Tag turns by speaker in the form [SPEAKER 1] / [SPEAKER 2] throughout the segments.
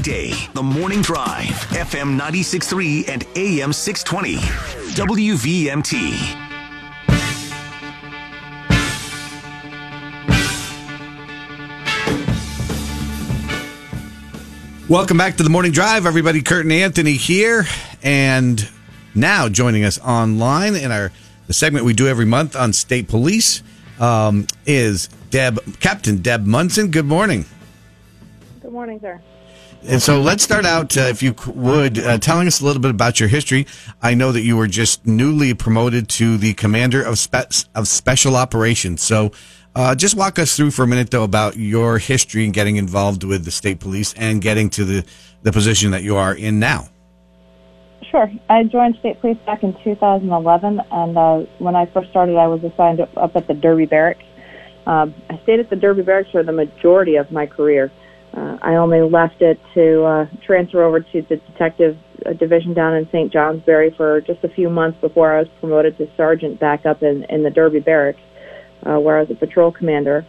[SPEAKER 1] Day, The Morning Drive, FM 96.3 and AM 620. WVMT.
[SPEAKER 2] Welcome back to the morning drive, everybody. Kurt and Anthony here, and now joining us online in our the segment we do every month on state police um, is Deb Captain Deb Munson. Good morning.
[SPEAKER 3] Good morning, sir.
[SPEAKER 2] And so let's start out, uh, if you would, uh, telling us a little bit about your history. I know that you were just newly promoted to the commander of spe- of special operations. So uh, just walk us through for a minute, though, about your history and getting involved with the state police and getting to the, the position that you are in now.
[SPEAKER 3] Sure. I joined state police back in 2011, and uh, when I first started, I was assigned up at the Derby Barracks. Um, I stayed at the Derby Barracks for the majority of my career. Uh, I only left it to uh, transfer over to the detective uh, division down in St. Johnsbury for just a few months before I was promoted to sergeant back up in, in the Derby Barracks uh, where I was a patrol commander.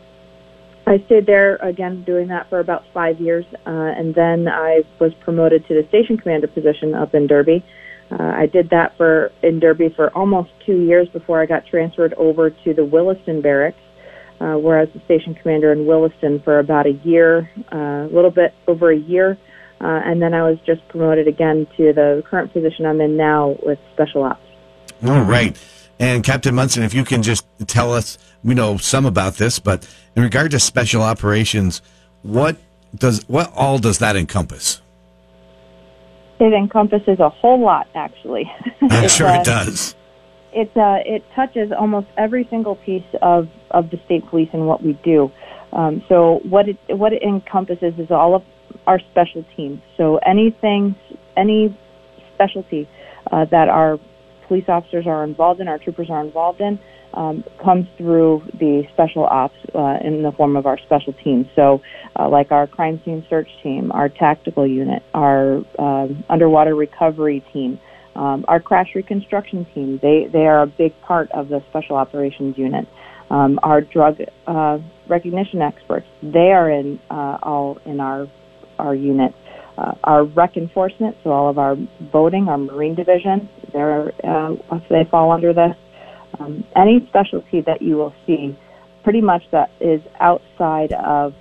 [SPEAKER 3] I stayed there again doing that for about five years, uh, and then I was promoted to the station commander position up in Derby. Uh, I did that for in Derby for almost two years before I got transferred over to the Williston barracks, uh, where I was the station commander in Williston for about a year, uh, a little bit over a year, uh, and then I was just promoted again to the current position I'm in now with special ops.
[SPEAKER 2] All right. And Captain Munson, if you can just tell us, we know some about this, but in regard to special operations, what does what all does that encompass?
[SPEAKER 3] It encompasses a whole lot, actually.
[SPEAKER 2] I'm sure uh, it does.
[SPEAKER 3] It uh, it touches almost every single piece of of the state police and what we do. Um, so what it what it encompasses is all of our special teams. So anything, any specialty uh, that our police officers are involved in, our troopers are involved in, um, comes through the special ops uh, in the form of our special teams. So, uh, like our crime scene search team, our tactical unit, our um, underwater recovery team, um, our crash reconstruction team. They they are a big part of the special operations unit. Um, our drug uh, recognition experts. They are in uh, all in our our unit uh, our rec enforcement, so all of our boating, our marine division, they're, uh, they fall under this. Um, any specialty that you will see, pretty much that is outside of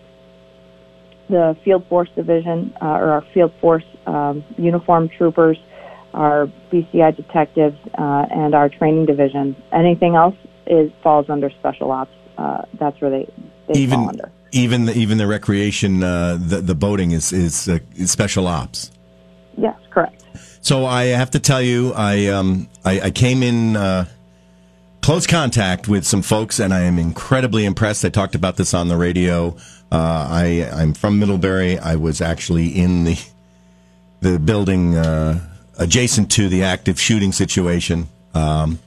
[SPEAKER 3] the field force division uh, or our field force um, uniform troopers, our BCI detectives, uh, and our training division. Anything else is falls under special ops. Uh, that's where they, they
[SPEAKER 4] Even,
[SPEAKER 3] fall under
[SPEAKER 4] even the, even the recreation, uh, the the boating is is, uh, is, special ops.
[SPEAKER 3] Yes, correct.
[SPEAKER 4] So I have to tell you, I um I, I came in uh, close contact with some folks, and I am incredibly impressed. I talked about this on the radio. Uh, I I'm from Middlebury. I was actually in the the building uh, adjacent to the active shooting situation um,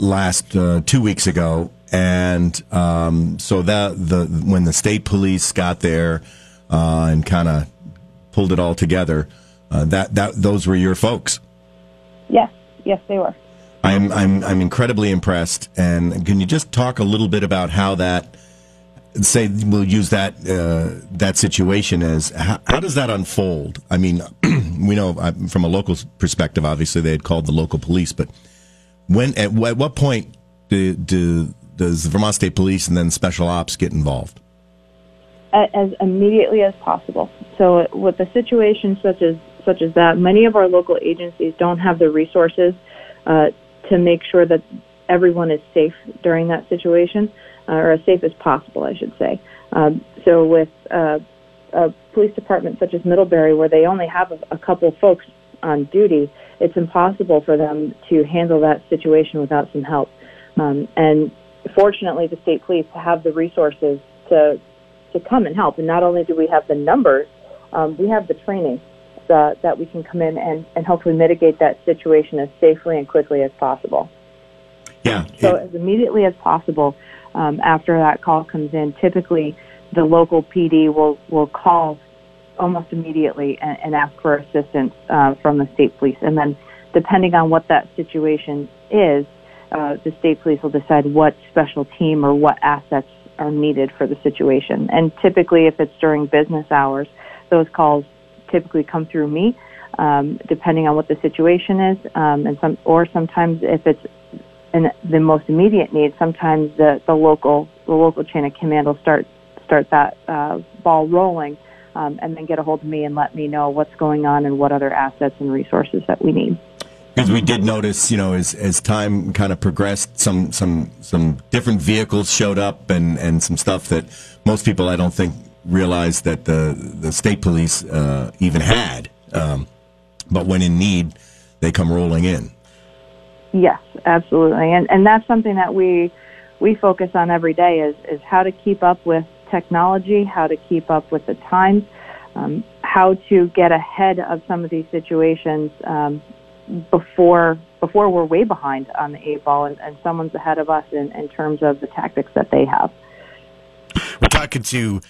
[SPEAKER 4] last uh, two weeks ago, and um, so that the when the state police got there uh, and kind of pulled it all together, uh, that that those were your folks.
[SPEAKER 3] Yes, yes, they were.
[SPEAKER 4] I'm I'm I'm incredibly impressed. And can you just talk a little bit about how that? Say we'll use that uh, that situation as how, how, does that unfold? I mean, we know uh, from a local perspective, obviously they had called the local police, but when at, at what point do, do does Vermont State Police and then Special Ops get involved?
[SPEAKER 3] As immediately as possible. So, with a situation such as such as that, many of our local agencies don't have the resources uh, to make sure that everyone is safe during that situation, uh, or as safe as possible, I should say. Um, so, with uh, a police department such as Middlebury, where they only have a, a couple folks on duty, it's impossible for them to handle that situation without some help. Um, and fortunately, the state police have the resources to to come and help. And not only do we have the numbers, um, we have the training that, that we can come in and, and hopefully mitigate that situation as safely and quickly as possible.
[SPEAKER 4] Yeah.
[SPEAKER 3] So as immediately as possible um, after that call comes in, typically the local PD will will call almost immediately and, and ask for assistance uh, from the state police, and then depending on what that situation is, uh, the state police will decide what special team or what assets are needed for the situation. And typically, if it's during business hours, those calls typically come through me, um, depending on what the situation is, um, and some or sometimes if it's in the most immediate need, sometimes the, the local the local chain of command will start start that uh, ball rolling, um, and then get a hold of me and let me know what's going on and what other assets and resources that we need.
[SPEAKER 4] Because we did notice, you know, as as time kind of progressed, some some some different vehicles showed up and and some stuff that most people I don't think realized that the the state police uh, even had. Um, but when in need, they come rolling in.
[SPEAKER 3] Yes, absolutely, and and that's something that we we focus on every day is is how to keep up with technology, how to keep up with the times, um, how to get ahead of some of these situations um, before before we're way behind on the eight ball and, and someone's ahead of us in, in terms of the tactics that they have.
[SPEAKER 2] We're talking to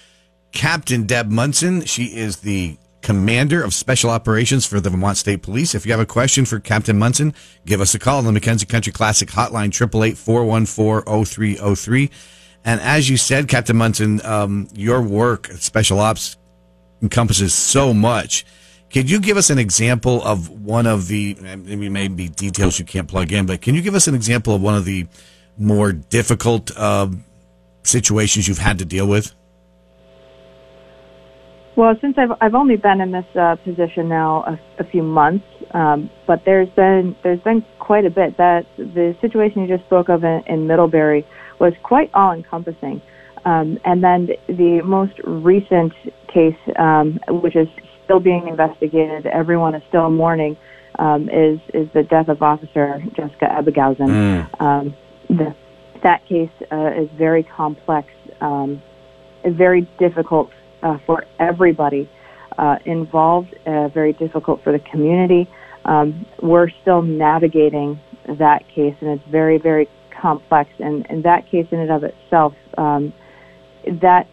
[SPEAKER 2] Captain Deb Munson. She is the commander of special operations for the Vermont State Police. If you have a question for Captain Munson, give us a call on the McKenzie Country Classic hotline, 888-414-0303. And as you said, Captain Munson, um, your work at Special Ops encompasses so much. Could you give us an example of one of the, maybe maybe details you can't plug in, but can you give us an example of one of the more difficult uh, situations you've had to deal with?
[SPEAKER 3] Well, since I've I've only been in this uh, position now a, a few months, um, but there's been there's been quite a bit. That the situation you just spoke of in, in Middlebury was quite all encompassing, um, and then the, most recent case, um, which is still being investigated, everyone is still mourning, um, is is the death of Officer Jessica Ebbighausen.
[SPEAKER 2] Mm.
[SPEAKER 3] Um, the, that case uh, is very complex, um, very difficult uh, for everybody uh, involved, uh, very difficult for the community. Um, we're still navigating that case, and it's very, very complex. And, and that case, in and of itself, um, that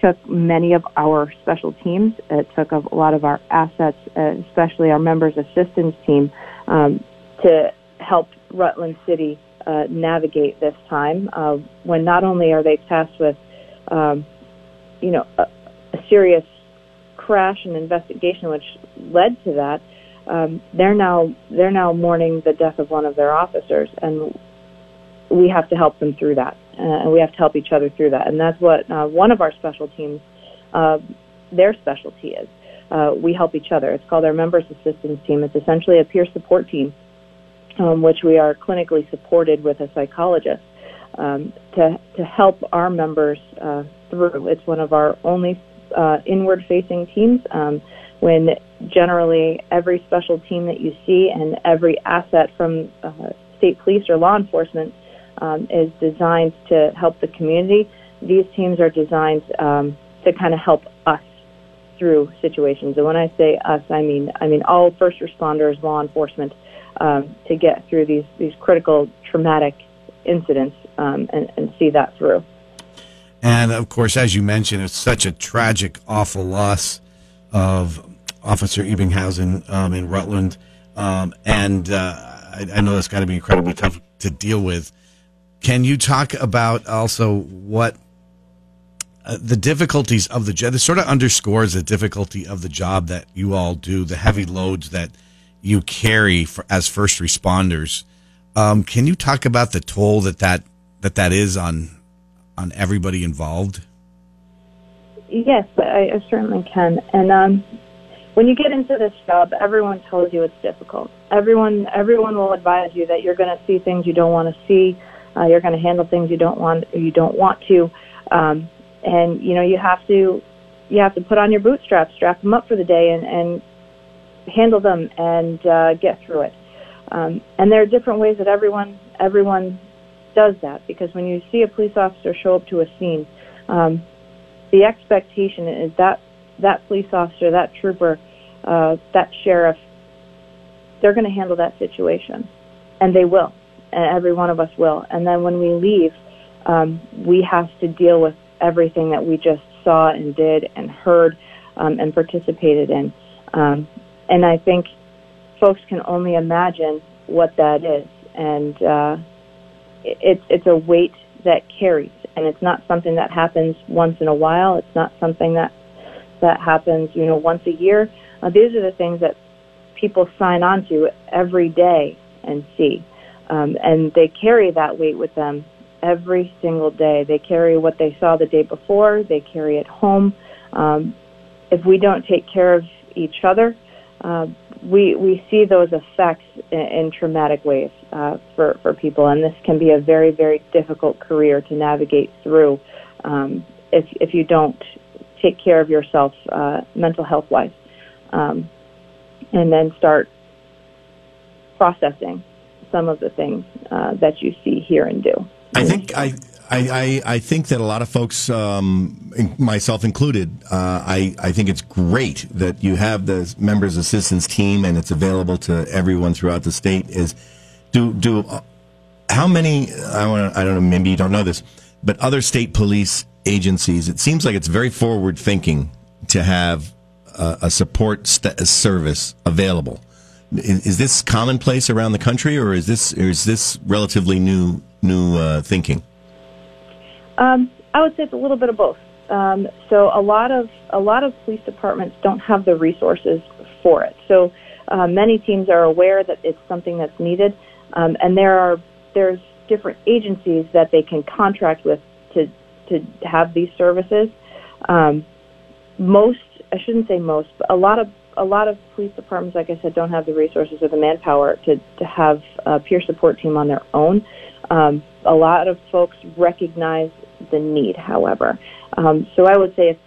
[SPEAKER 3] took many of our special teams. It took a lot of our assets, uh, especially our members' assistance team, um, to help Rutland City uh, navigate this time. Uh, when not only are they tasked with, um, you know, a serious crash and investigation which led to that, um, they're now they're now mourning the death of one of their officers, and we have to help them through that, uh, and we have to help each other through that, and that's what uh, one of our special teams, uh, their specialty is. Uh, we help each other. It's called our members assistance team. It's essentially a peer support team, um, which we are clinically supported with a psychologist um, to to help our members uh, through. It's one of our only uh, inward facing teams. Um, when generally every special team that you see and every asset from uh, state police or law enforcement um, is designed to help the community, these teams are designed um, to kind of help us through situations. And when I say us, I mean I mean all first responders, law enforcement, um, to get through these these critical traumatic incidents um, and, and see that through.
[SPEAKER 2] And of course, as you mentioned, it's such a tragic, awful loss of Officer Ebbinghausen um, in Rutland. Um, and uh, I, I know that's got to be incredibly tough to deal with. Can you talk about also what uh, the difficulties of the job? This sort of underscores the difficulty of the job that you all do, the heavy loads that you carry for, as first responders. Um, can you talk about the toll that that, that, that is on on everybody involved?
[SPEAKER 3] Yes, I, I certainly can. And um, when you get into this job, everyone tells you it's difficult. Everyone, everyone will advise you that you're going to see things you don't want to see. Uh, you're going to handle things you don't want you don't want to, um, and you know you have to you have to put on your bootstraps, strap them up for the day, and, and handle them and uh, get through it. Um, and there are different ways that everyone everyone does that because when you see a police officer show up to a scene, um, the expectation is that that police officer, that trooper, uh, that sheriff, they're going to handle that situation, and they will, and every one of us will. And then when we leave, um, we have to deal with everything that we just saw and did and heard um, and participated in. Um, and I think folks can only imagine what that is, and uh, it's it's a weight that carries, and it's not something that happens once in a while. It's not something that that happens, you know, once a year. Uh, these are the things that people sign on to every day and see. Um, and they carry that weight with them every single day. They carry what they saw the day before, they carry it home. Um, if we don't take care of each other, uh, we we see those effects in, in traumatic ways uh, for for people, and this can be a very very difficult career to navigate through um, if if you don't take care of yourself uh, mental health wise, um, and then start processing some of the things uh, that you see, hear, and do.
[SPEAKER 4] I think I. I, I, I think that a lot of folks, um, myself included, uh, I, I think it's great that you have the members assistance team and it's available to everyone throughout the state. Is do do uh, how many? I want I don't know. Maybe you don't know this, but other state police agencies. It seems like it's very forward thinking to have a, a support st- service available. Is, is, this commonplace around the country, or is this or is this relatively new new uh, thinking?
[SPEAKER 3] Um, I would say it's a little bit of both. Um, so a lot of a lot of police departments don't have the resources for it. So uh, many teams are aware that it's something that's needed, um, and there are there's different agencies that they can contract with to to have these services. Um, most, I shouldn't say most, but a lot of a lot of police departments, like I said, don't have the resources or the manpower to to have a peer support team on their own. Um, a lot of folks recognize the need, however. Um, so I would say if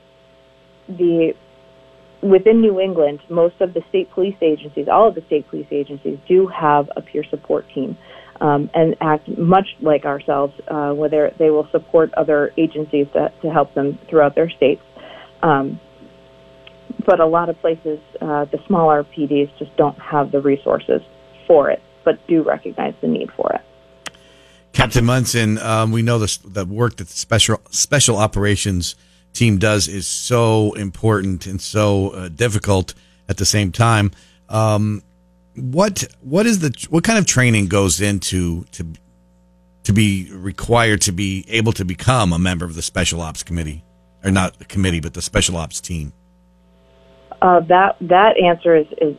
[SPEAKER 3] the within New England, most of the state police agencies, all of the state police agencies, do have a peer support team um, and act much like ourselves, uh, where they will support other agencies to, to help them throughout their states. Um, but a lot of places, uh, the smaller PDs just don't have the resources for it, but do recognize the need for it.
[SPEAKER 2] Captain Munson, um, we know the, the work that the special special operations team does is so important and so uh, difficult at the same time. Um, what what is the what kind of training goes into to to be required to be able to become a member of the special ops committee or not the committee but the special ops team?
[SPEAKER 3] Uh, that that answer is, is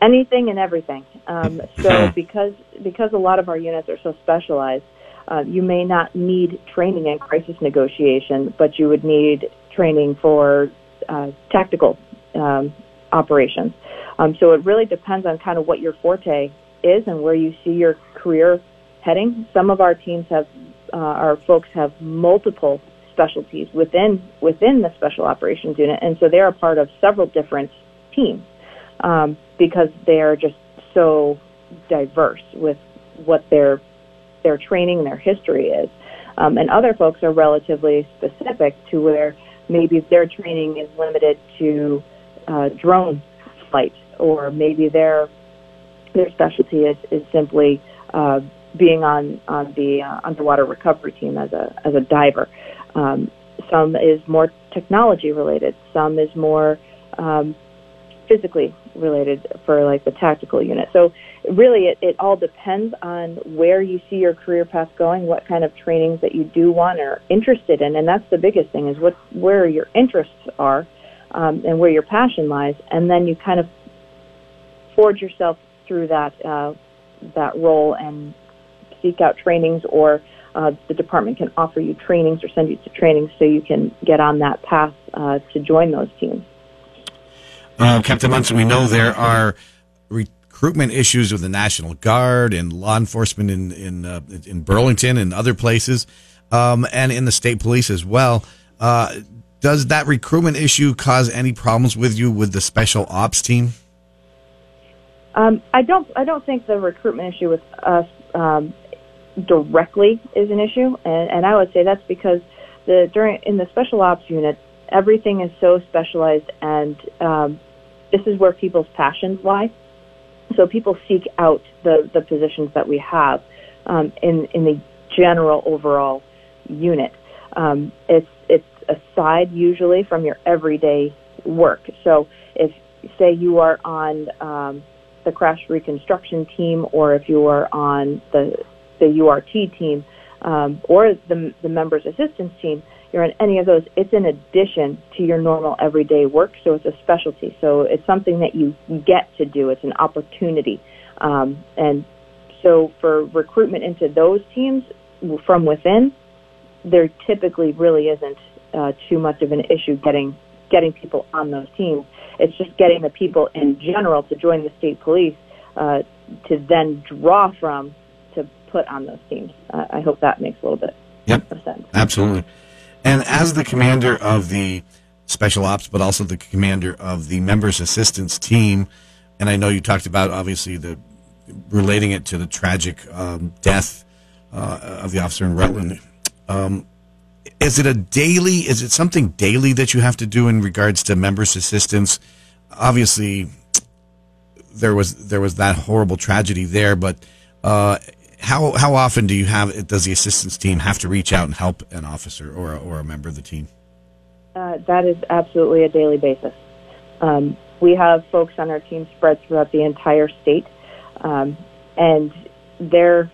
[SPEAKER 3] anything and everything. Um, so because because a lot of our units are so specialized, uh, you may not need training in crisis negotiation, but you would need training for uh, tactical um, operations. Um, so it really depends on kind of what your forte is and where you see your career heading. Some of our teams have, uh, our folks have multiple specialties within within the special operations unit, and so they are part of several different teams um, because they are just so diverse with what their their training and their history is. Um, and other folks are relatively specific to where maybe their training is limited to uh, drone flight, or maybe their their specialty is, is simply uh, being on on the uh, underwater recovery team as a as a diver. Um, some is more technology related. Some is more um, physically related for like the tactical unit. So really, it, it all depends on where you see your career path going, what kind of trainings that you do want or interested in, and that's the biggest thing is what where your interests are um, and where your passion lies, and then you kind of forge yourself through that uh, that role and seek out trainings or uh, the department can offer you trainings or send you to trainings so you can get on that path uh, to join those teams.
[SPEAKER 2] Uh, Captain Munson, we know there are recruitment issues with the National Guard and law enforcement in in, uh, in Burlington and other places, um, and in the state police as well. Uh, does that recruitment issue cause any problems with you with the special ops team?
[SPEAKER 3] Um, I don't. I don't think the recruitment issue with us um, directly is an issue, and, and I would say that's because the during in the special ops unit, everything is so specialized, and um, this is where people's passions lie. So people seek out the the positions that we have um, in in the general overall unit. Um, it's it's aside usually from your everyday work. So if say you are on um, the crash reconstruction team, or if you are on the the URT team, um, or the the members assistance team, you're in any of those, it's in addition to your normal everyday work. So it's a specialty. So it's something that you get to do. It's an opportunity. Um, and so for recruitment into those teams from within, there typically really isn't uh, too much of an issue getting getting people on those teams. It's just getting the people in general to join the state police uh, to then draw from to put on those teams. Uh, I hope that makes a little bit
[SPEAKER 2] Yep.
[SPEAKER 3] of sense.
[SPEAKER 2] Absolutely. And as the commander of the special ops, but also the commander of the members assistance team, and I know you talked about obviously the relating it to the tragic um, death uh, of the officer in Rutland. Um, is it a daily? Is it something daily that you have to do in regards to members assistance? Obviously, there was there was that horrible tragedy there, but uh, how how often do you have does the assistance team have to reach out and help an officer or a, or a member of the team?
[SPEAKER 3] Uh, that is absolutely a daily basis. Um, we have folks on our team spread throughout the entire state, um, and their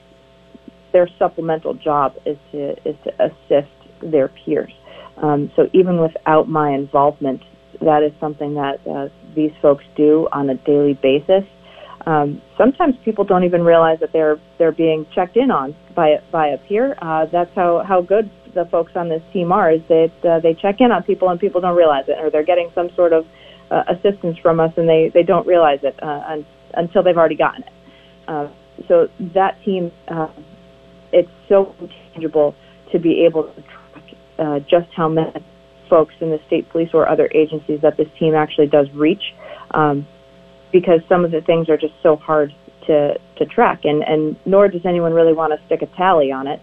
[SPEAKER 3] their supplemental job is to is to assist their peers. Um, so even without my involvement, that is something that uh, these folks do on a daily basis. Um, sometimes people don't even realize that they're they're being checked in on by by a peer. Uh, that's how how good the folks on this team are. Is that uh, they check in on people and people don't realize it, or they're getting some sort of uh, assistance from us and they they don't realize it uh, un, until they've already gotten it. Uh, so that team, uh, it's so tangible to be able to track just how many folks in the state police or other agencies that this team actually does reach. Um, because some of the things are just so hard to to track, and and nor does anyone really want to stick a tally on it,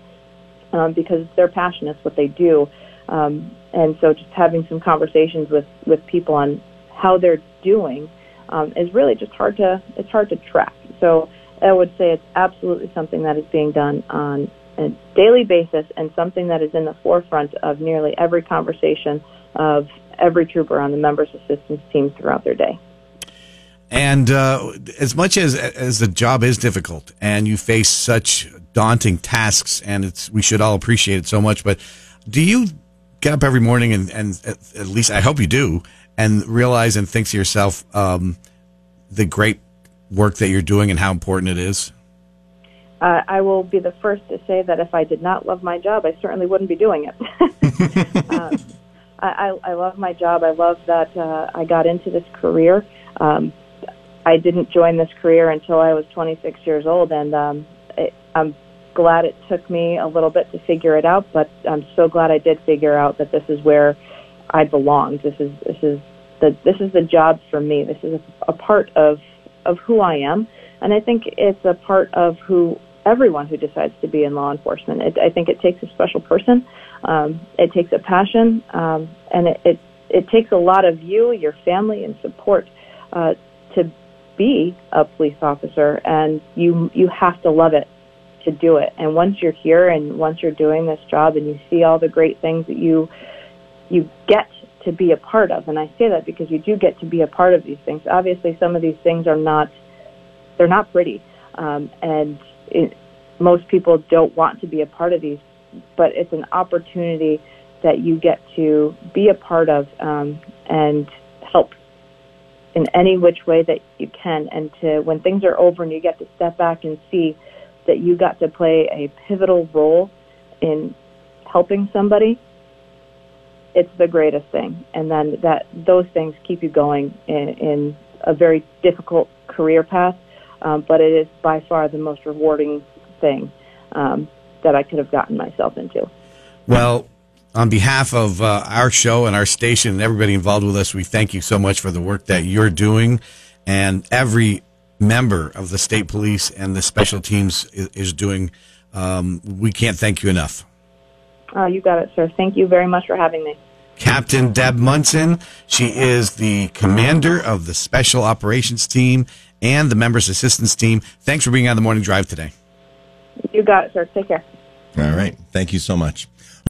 [SPEAKER 3] um, because their passion is what they do, um, and so just having some conversations with with people on how they're doing um, is really just hard to it's hard to track. So I would say it's absolutely something that is being done on a daily basis and something that is in the forefront of nearly every conversation of every trooper on the members assistance team throughout their day.
[SPEAKER 2] And uh, as much as as the job is difficult, and you face such daunting tasks, and it's we should all appreciate it so much. But do you get up every morning and, and at, least I hope you do, and realize and think to yourself um, the great work that you're doing and how important it is?
[SPEAKER 3] Uh, I will be the first to say that if I did not love my job, I certainly wouldn't be doing it. um, I, I, I love my job. I love that uh, I got into this career. Um, I didn't join this career until I was 26 years old, and um, it, I'm glad it took me a little bit to figure it out. But I'm so glad I did figure out that this is where I belong. This is this is the this is the job for me. This is a, a part of of who I am, and I think it's a part of who everyone who decides to be in law enforcement. It, I think it takes a special person. Um, it takes a passion, um, and it, it it takes a lot of you, your family, and support uh, to be a police officer. And you you have to love it to do it. And once you're here, and once you're doing this job, and you see all the great things that you you get to be a part of, and I say that because you do get to be a part of these things. Obviously, some of these things are not they're not pretty, um, and it, most people don't want to be a part of these, but it's an opportunity that you get to be a part of um, and help in any which way that you can. And to when things are over and you get to step back and see that you got to play a pivotal role in helping somebody, it's the greatest thing. And then that those things keep you going in, in a very difficult career path. Um, but it is by far the most rewarding thing um, that I could have gotten myself into.
[SPEAKER 2] Well, on behalf of uh, our show and our station and everybody involved with us, we thank you so much for the work that you're doing. And every member of the state police and the special teams is, is doing. Um, we can't thank you enough.
[SPEAKER 3] Uh, you got it, sir. Thank you very much for having me.
[SPEAKER 2] Captain Deb Munson. She is the commander of the Special Operations Team and the Members Assistance Team. Thanks for being on the morning drive today.
[SPEAKER 3] You got it, sir. Take care.
[SPEAKER 4] All right. Thank you so much.